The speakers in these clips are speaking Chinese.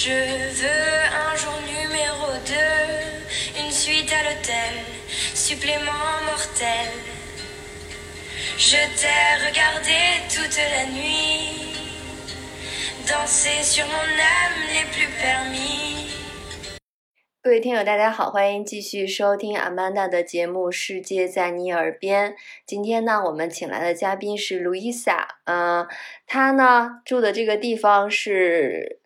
Je veux un jour numéro 2, une suite à l'hôtel, supplément mortel. Je t'ai regardé toute la nuit, danser sur mon âme les plus permis. 各位听友，大家好，欢迎继续收听阿曼达的节目《世界在你耳边》。今天呢，我们请来的嘉宾是 Luisa，，嗯、她呢住的这个地方是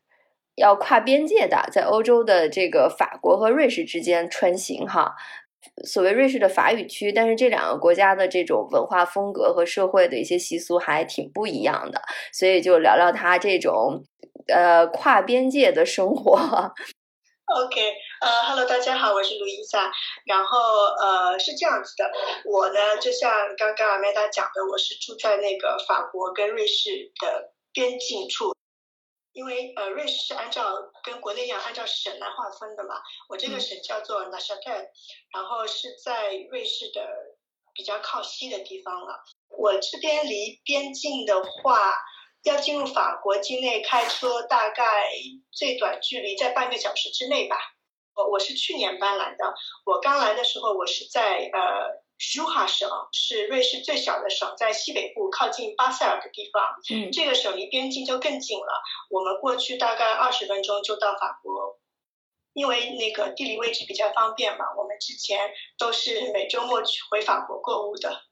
要跨边界的，在欧洲的这个法国和瑞士之间穿行哈。所谓瑞士的法语区，但是这两个国家的这种文化风格和社会的一些习俗还挺不一样的，所以就聊聊他这种呃跨边界的生活。OK，呃，Hello，大家好，我是卢伊莎。然后呃是这样子的，我呢就像刚刚阿梅达讲的，我是住在那个法国跟瑞士的边境处，因为呃瑞士是按照跟国内一样按照省来划分的嘛，我这个省叫做 n a s h a t e l 然后是在瑞士的比较靠西的地方了。我这边离边境的话。要进入法国境内开车大概最短距离在半个小时之内吧。我我是去年搬来的，我刚来的时候我是在呃舒哈省，是瑞士最小的省，在西北部靠近巴塞尔的地方。嗯这个省离边境就更近了，我们过去大概二十分钟就到法国。因为那个地理位置比较方便嘛，我们之前都是每周末去回法国购物的。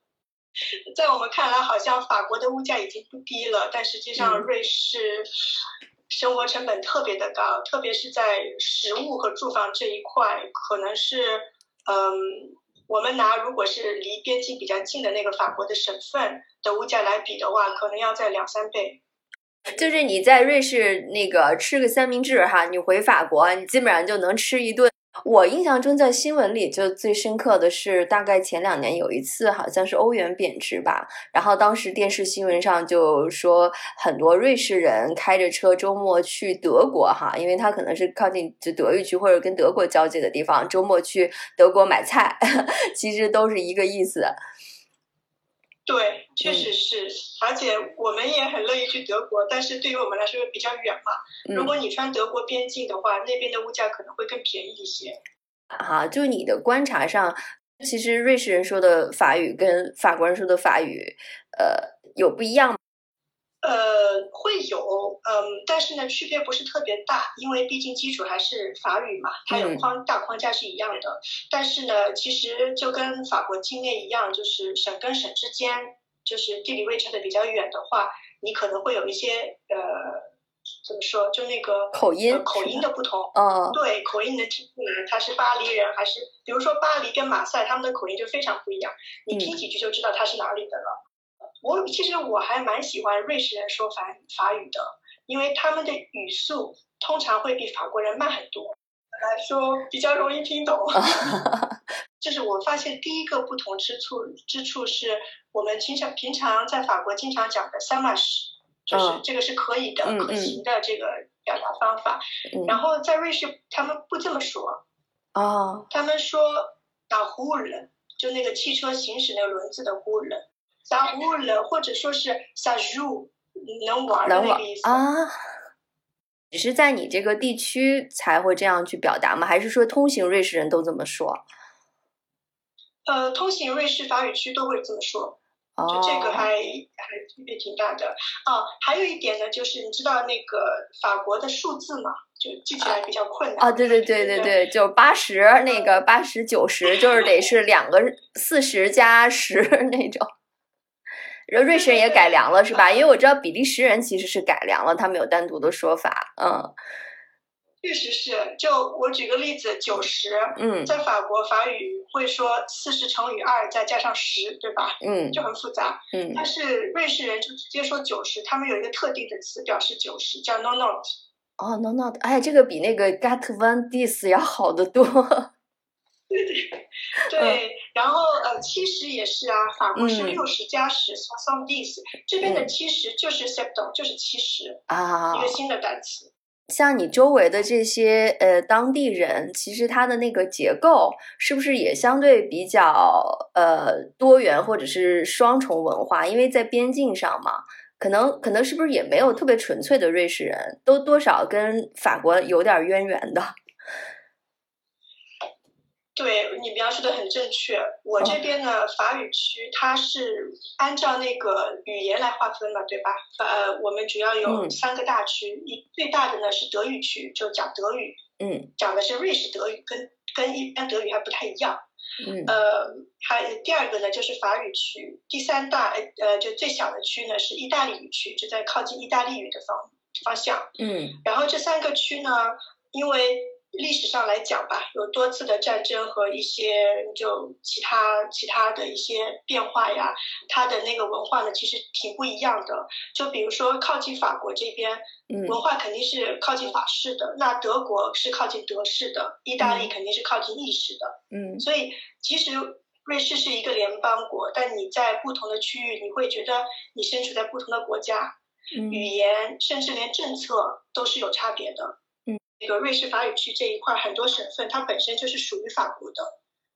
在我们看来，好像法国的物价已经不低了，但实际上嗯瑞士生活成本特别的高，特别是在食物和住房这一块，可能是，嗯，我们拿如果是离边境比较近的那个法国的省份的物价来比的话，可能要在两三倍。就是你在瑞士那个吃个三明治哈，你回法国你基本上就能吃一顿。我印象中在新闻里就最深刻的是，大概前两年有一次好像是欧元贬值吧，然后当时电视新闻上就说很多瑞士人开着车周末去德国哈，因为他可能是靠近就德语区或者跟德国交界的地方，周末去德国买菜，其实都是一个意思。对，确实是，而且我们也很乐意去德国，但是对于我们来说比较远嘛。如嗯果你穿德国边境的话，那边的物价可能会更便宜一些。啊，就你的观察上，其实瑞士人说的法语跟法国人说的法语，呃，有不一样吗？呃，会有，嗯，但是呢，区别不是特别大，因为毕竟基础还是法语嘛，它有嗯框大框架是一样的。但是呢，其实就跟法国境内一样，就是省跟省之间，就是地理位置的比较远的话，你可能会有一些呃，怎么说，就那个口音呃口音的不同。嗯对，口音能听出来他是巴黎人还是，比如说巴黎跟马赛，他们的口音就非常不一样，你听几句就知道他是哪里的了。我其实我还蛮喜欢瑞士人说法法语的，因为他们的语速通常会比法国人慢很多，来说比较容易听懂。就是我发现第一个不同之处之处是我们经常平常在法国经常讲的 s a m a s h 就是嗯这个是可以的、嗯可行的这个表达方法。嗯然后在瑞士他们不这么说，哦他们说打呼人，就那个汽车行驶那个轮子的呼人，打呼人或者说是 j u 能玩的能玩那个意思。啊。只是在你这个地区才会这样去表达吗？还是说通行瑞士人都这么说？呃，通行瑞士法语区都会这么说。哦，就这个还还区别挺大的啊。还有一点呢，就是你知道那个法国的数字嘛，就记起来比较困难。啊，对对对对对，就八十那个八十九十，就是得是两个四十加十 那种。瑞瑞士人也改良了是吧？因为我知道比利时人其实是改良了，他们有单独的说法。嗯确实是。就我举个例子，九十，嗯在法国法语会说四十乘以二再加上十，对吧？嗯就很复杂。嗯但是瑞士人就直接说九十，他们有一个特定的词表示九十，叫 no not。哦，no not，哎，这个比那个 got one this 要好得多。对 对，然后呃，七十也是啊，法国是嗯六十加十 s o m this，这边的嗯七十就是 septon，就是七十，啊一个新的单词。像你周围的这些呃当地人，其实他的那个结构是不是也相对比较呃多元，或者是双重文化？因为在边境上嘛，可能可能是不是也没有特别纯粹的瑞士人，都多少跟法国有点渊源的。对你描述的很正确。我这边呢，法语区它是按照那个语言来划分的，对吧？呃，我们主要有三个大区，一最大的呢是德语区，就讲德语，嗯，讲的是瑞士德语，跟跟一般德语还不太一样。嗯，呃，还第二个呢就是法语区，第三大呃就最小的区呢是意大利语区，就在靠近意大利语的方方向。嗯，然后这三个区呢，因为历史上来讲吧，有多次的战争和一些就其他其他的一些变化呀，它的那个文化呢，其实挺不一样的。就比如说靠近法国这边，文化肯定是靠近法式的；那德国是靠近德式的，意大利肯定是靠近意式的。嗯，所以其实瑞士是一个联邦国，但你在不同的区域，你会觉得你身处在不同的国家，语言甚至连政策都是有差别的。那个瑞士法语区这一块，很多省份它本身就是属于法国的，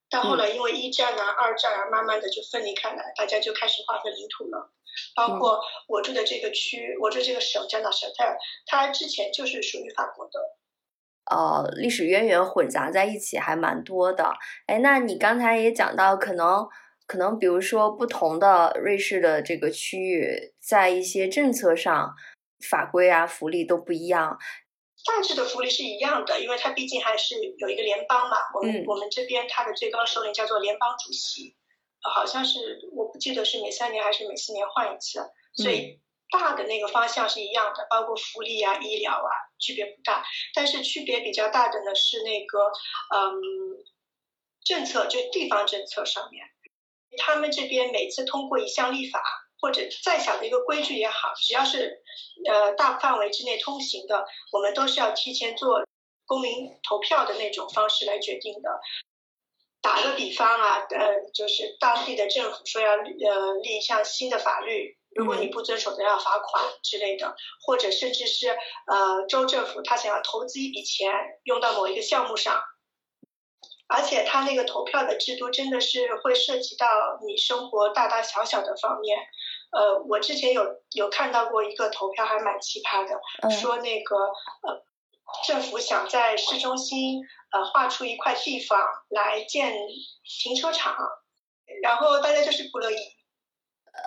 但后来因为一战啊、二战啊，慢慢的就分离开来，大家就开始划分领土了。包括我住的这个区，我住这个省叫纳舍特尔，它之前就是属于法国的。呃，历史渊源混杂在一起还蛮多的。哎，那你刚才也讲到，可能可能比如说不同的瑞士的这个区域，在一些政策上法规啊、福利都不一样。大致的福利是一样的，因为它毕竟还是有一个联邦嘛。我们我们这边它的最高首领叫做联邦主席，好像是我不记得是每三年还是每四年换一次，所以大的那个方向是一样的，包括福利啊、医疗啊，区别不大。但是区别比较大的呢是那个嗯政策，就地方政策上面，他们这边每次通过一项立法。或者再小的一个规矩也好，只要是呃大范围之内通行的，我们都是要提前做公民投票的那种方式来决定的。打个比方啊，呃，就是当地的政府说要呃立一项新的法律，如果你不遵守的要罚款之类的，或者甚至是呃州政府他想要投资一笔钱用到某一个项目上，而且他那个投票的制度真的是会涉及到你生活大大小小的方面。呃，我之前有有看到过一个投票，还蛮奇葩的，说那个呃，政府想在市中心呃划出一块地方来建停车场，然后大家就是不乐意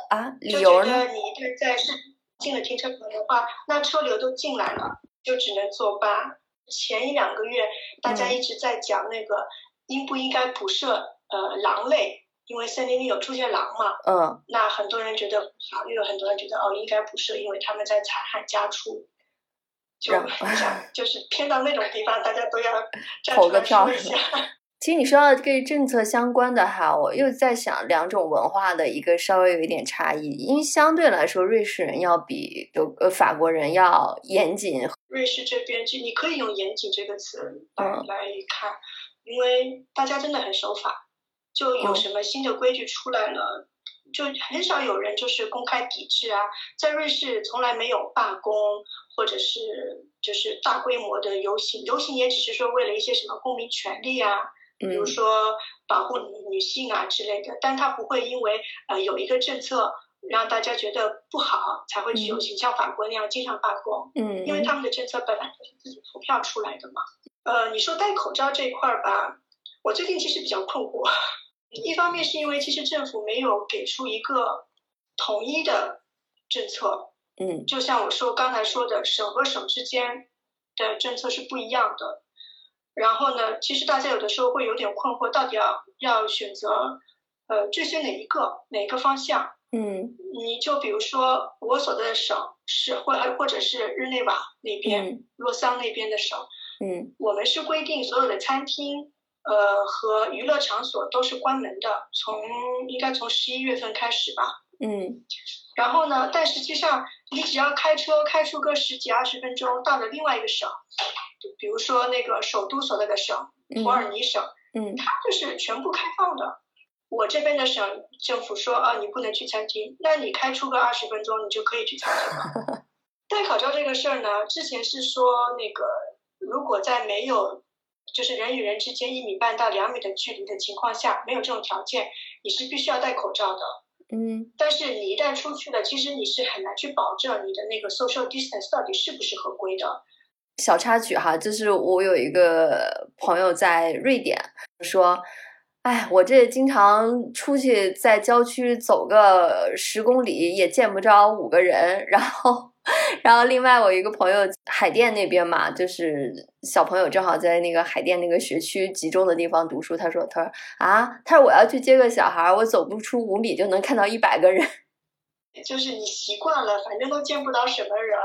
啊，就觉得你在在市进了停车场的话，那车流都进来了，就只能作罢。前一两个月，大家一直在讲那个应不应该捕摄呃狼类。因为森林里有出现狼嘛，嗯，那很多人觉得好，又有很多人觉得哦，应该不是，因为他们在残害家畜，就 就是偏到那种地方，大家都要 投个票一下。其实你说到跟政策相关的哈，我又在想两种文化的一个稍微有一点差异，因为相对来说，瑞士人要比德呃法国人要严谨。瑞士这边就你可以用严谨这个词来来看，因为大家真的很守法。就有什么新的规矩出来了，就很少有人就是公开抵制啊。在瑞士从来没有罢工，或者是就是大规模的游行，游行也只是说为了一些什么公民权利啊，比如说保护女女性啊之类的。但他不会因为呃有一个政策让大家觉得不好才会去游行，像法国那样经常罢工。嗯，因为他们的政策本来就是自己投票出来的嘛。呃，你说戴口罩这一块儿吧，我最近其实比较困惑。一方面是因为其实政府没有给出一个统一的政策，嗯，就像我说刚才说的，省和省之间的政策是不一样的。然后呢，其实大家有的时候会有点困惑，到底要要选择呃追随哪一个哪个方向？嗯，你就比如说我所在的省是或或者是日内瓦那边、洛桑那边的省，嗯，我们是规定所有的餐厅。呃，和娱乐场所都是关门的，从应该从十一月份开始吧。嗯。然后呢，但实际上你只要开车开出个十几二十分钟，到了另外一个省，比如说那个首都所在的省，伯尔尼省，嗯，它就是全部开放的。我这边的省政府说啊，你不能去餐厅，那你开出个二十分钟，你就可以去餐厅了。戴口罩这个事儿呢，之前是说那个如果在没有。就是人与人之间一米半到两米的距离的情况下，没有这种条件，你是必须要戴口罩的。嗯但是你一旦出去了，其实你是很难去保证你的那个 social distance 到底是不是合规的。小插曲哈，就是我有一个朋友在瑞典说，哎，我这经常出去在郊区走个十公里也见不着五个人，然后，然后另外我一个朋友海淀那边嘛，就是小朋友正好在那个海淀那个学区集中的地方读书，他说，他说啊，他说我要去接个小孩，我走不出五米就能看到一百个人，就是你习惯了，反正都见不到什么人，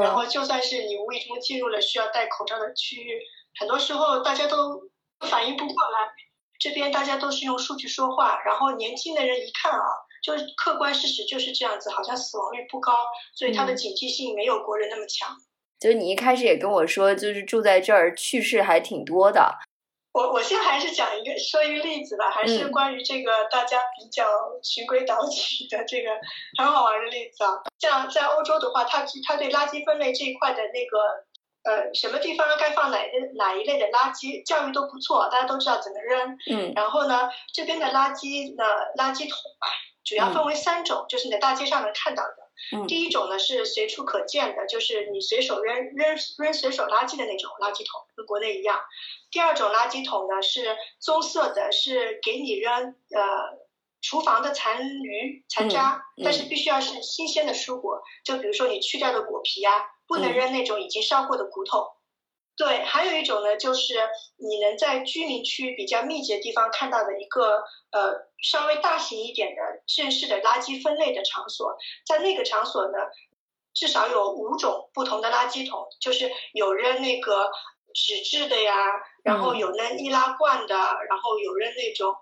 然嗯后就算是你无意中进入了需要戴口罩的区域，很多时候大家都反应不过来。这边大家都是用数据说话，然后年轻的人一看啊，就是客观事实就是这样子，好像死亡率不高，所以他的嗯警惕性没有国人那么强。就你一开始也跟我说，就是住在这儿去世还挺多的，我我现在还是讲一个说一个例子吧，还是嗯关于这个大家比较循规蹈矩的这个很好玩的例子啊。像在欧洲的话，它它对垃圾分类这一块的那个呃什么地方该放哪一哪一类的垃圾，教育都不错，大家都知道怎么扔。嗯然后呢，这边的垃圾呢，垃圾桶啊，主要分为三种，就是你在大街上能看到的。嗯第一种呢是随处可见的，就是你随手扔扔扔随手垃圾的那种垃圾桶，跟国内一样。第二种垃圾桶呢是棕色的，是给你扔呃厨房的残余残渣，嗯但是必须要是新鲜的蔬果，就比如说你去掉的果皮啊，不能嗯扔那种已经烧过的骨头。对，还有一种呢，就是你能在居民区比较密集的地方看到的一个呃稍微大型一点的正式的垃圾分类的场所，在那个场所呢，至少有五种不同的垃圾桶，就是有扔那个纸质的呀，然后嗯。有扔易拉罐的，然后有扔那种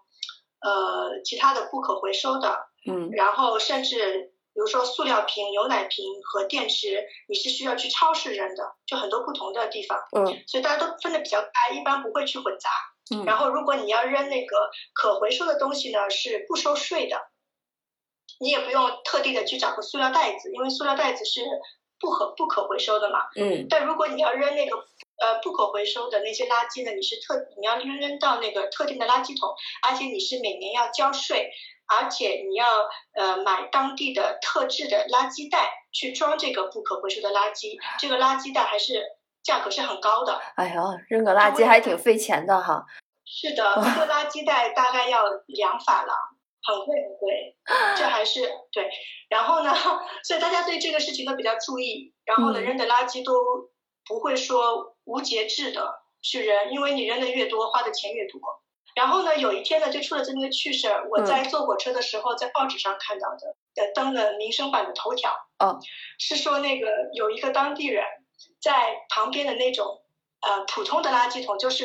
呃其他的不可回收的，嗯。然后甚至比如说塑料瓶、牛奶瓶和电池，你是需要去超市扔的，就很多不同的地方，嗯所以大家都分得比较开，一般不会去混杂。嗯然后如果你要扔那个可回收的东西呢，是不收税的，你也不用特地的去找个塑料袋子，因为塑料袋子是不可不可回收的嘛。嗯但如果你要扔那个呃不可回收的那些垃圾呢，你是特你要扔扔到那个特定的垃圾桶，而且你是每年要交税，而且你要呃买当地的特制的垃圾袋去装这个不可回收的垃圾，这个垃圾袋还是价格是很高的。哎呦，扔个垃圾还挺费钱的哈。是的，一个垃圾袋大概要两法郎，很贵很贵，这还是对。然后呢，所以大家对这个事情都比较注意，然后呢，嗯扔的垃圾都不会说无节制的去扔，因为你扔的越多，花的钱越多。然后呢，有一天呢，就出了这么个趣事儿，我在坐火车的时候，在报纸上看到的，呃，登了民生版的头条，哦，是说那个有一个当地人在旁边的那种呃普通的垃圾桶，就是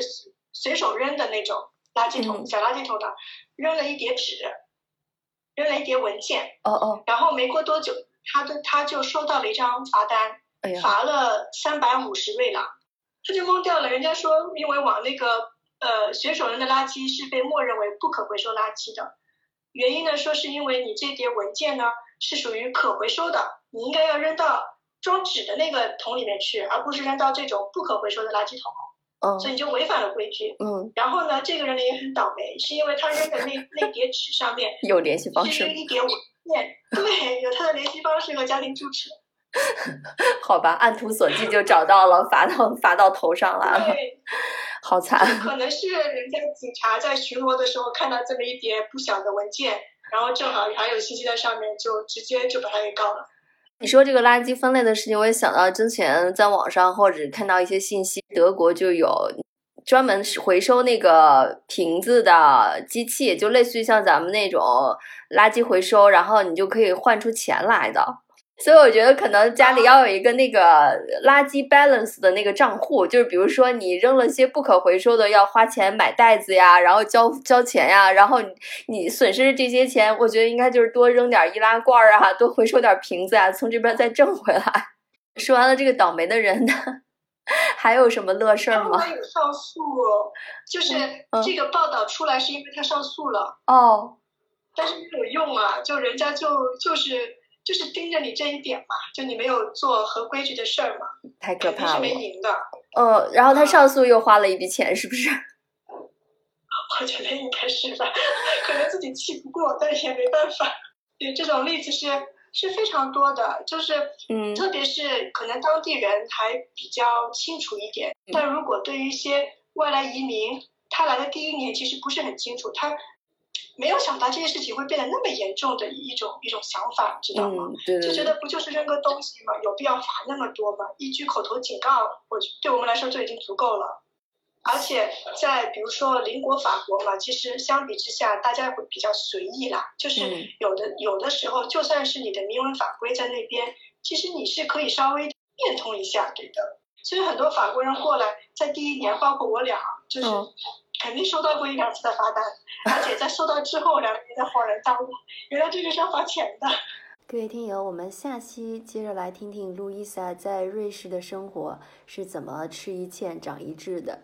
随手扔的那种垃圾桶，嗯。小垃圾桶的，扔了一叠纸，扔了一叠文件，哦哦，然后没过多久，他的他就收到了一张罚单，哎，罚了三百五十瑞郎，他就懵掉了。人家说，因为往那个呃随手扔的垃圾是被默认为不可回收垃圾的，原因呢说是因为你这叠文件呢是属于可回收的，你应该要扔到装纸的那个桶里面去，而不是扔到这种不可回收的垃圾桶，嗯所以你就违反了规矩。嗯，然后呢，这个人呢也很倒霉，是因为他扔的那那叠纸上面有联系方是式一叠文件，对，有他的联系方式和家庭住址。好吧，按图索骥就找到了，罚到罚到头上来了，对，好惨。可能是人家警察在巡逻的时候看到这么一叠不小的文件，然后正好还有信息在上面，就直接就把他给告了。你说这个垃圾分类的事情，我也想到之前在网上或者看到一些信息，德国就有专门回收那个瓶子的机器，就类似于像咱们那种垃圾回收，然后你就可以换出钱来的。所以我觉得可能家里要有一个那个垃圾 balance 的那个账户，就是比如说你扔了些不可回收的，要花钱买袋子呀，然后交交钱呀，然后你你损失这些钱，我觉得应该就是多扔点易拉罐啊，多回收点瓶子啊，从这边再挣回来。说完了这个倒霉的人呢，还有什么乐事儿吗？他有上诉哦，就是嗯这个报道出来是因为他上诉了，哦，但是没有用啊，就人家就就是就是盯着你这一点嘛，就你没有做合规矩的事儿嘛，太可怕了。没赢的。呃，然后他上诉又花了一笔钱，是不是？我觉得应该是吧，可能自己气不过，但是也没办法。对，这种例子是是非常多的，就是嗯特别是可能当地人还比较清楚一点，但如果对于一些外来移民，他来的第一年其实不是很清楚，他没有想到这件事情会变得那么严重的一种一种想法，知道吗？嗯，对对对，就觉得不就是扔个东西吗？有必要罚那么多吗？一句口头警告，我对我们来说就已经足够了。而且在比如说邻国法国嘛，其实相比之下，大家会比较随意啦。就是嗯有的有的时候，就算是你的明文法规在那边，其实你是可以稍微变通一下，对的。所以很多法国人过来，在第一年，包括我俩，就是嗯肯定收到过一两次的罚单，而且在收到之后，两个人才恍然大悟，原来这个是要罚钱的。各位听友，我们下期接着来听听路易莎在瑞士的生活是怎么吃一堑长一智的。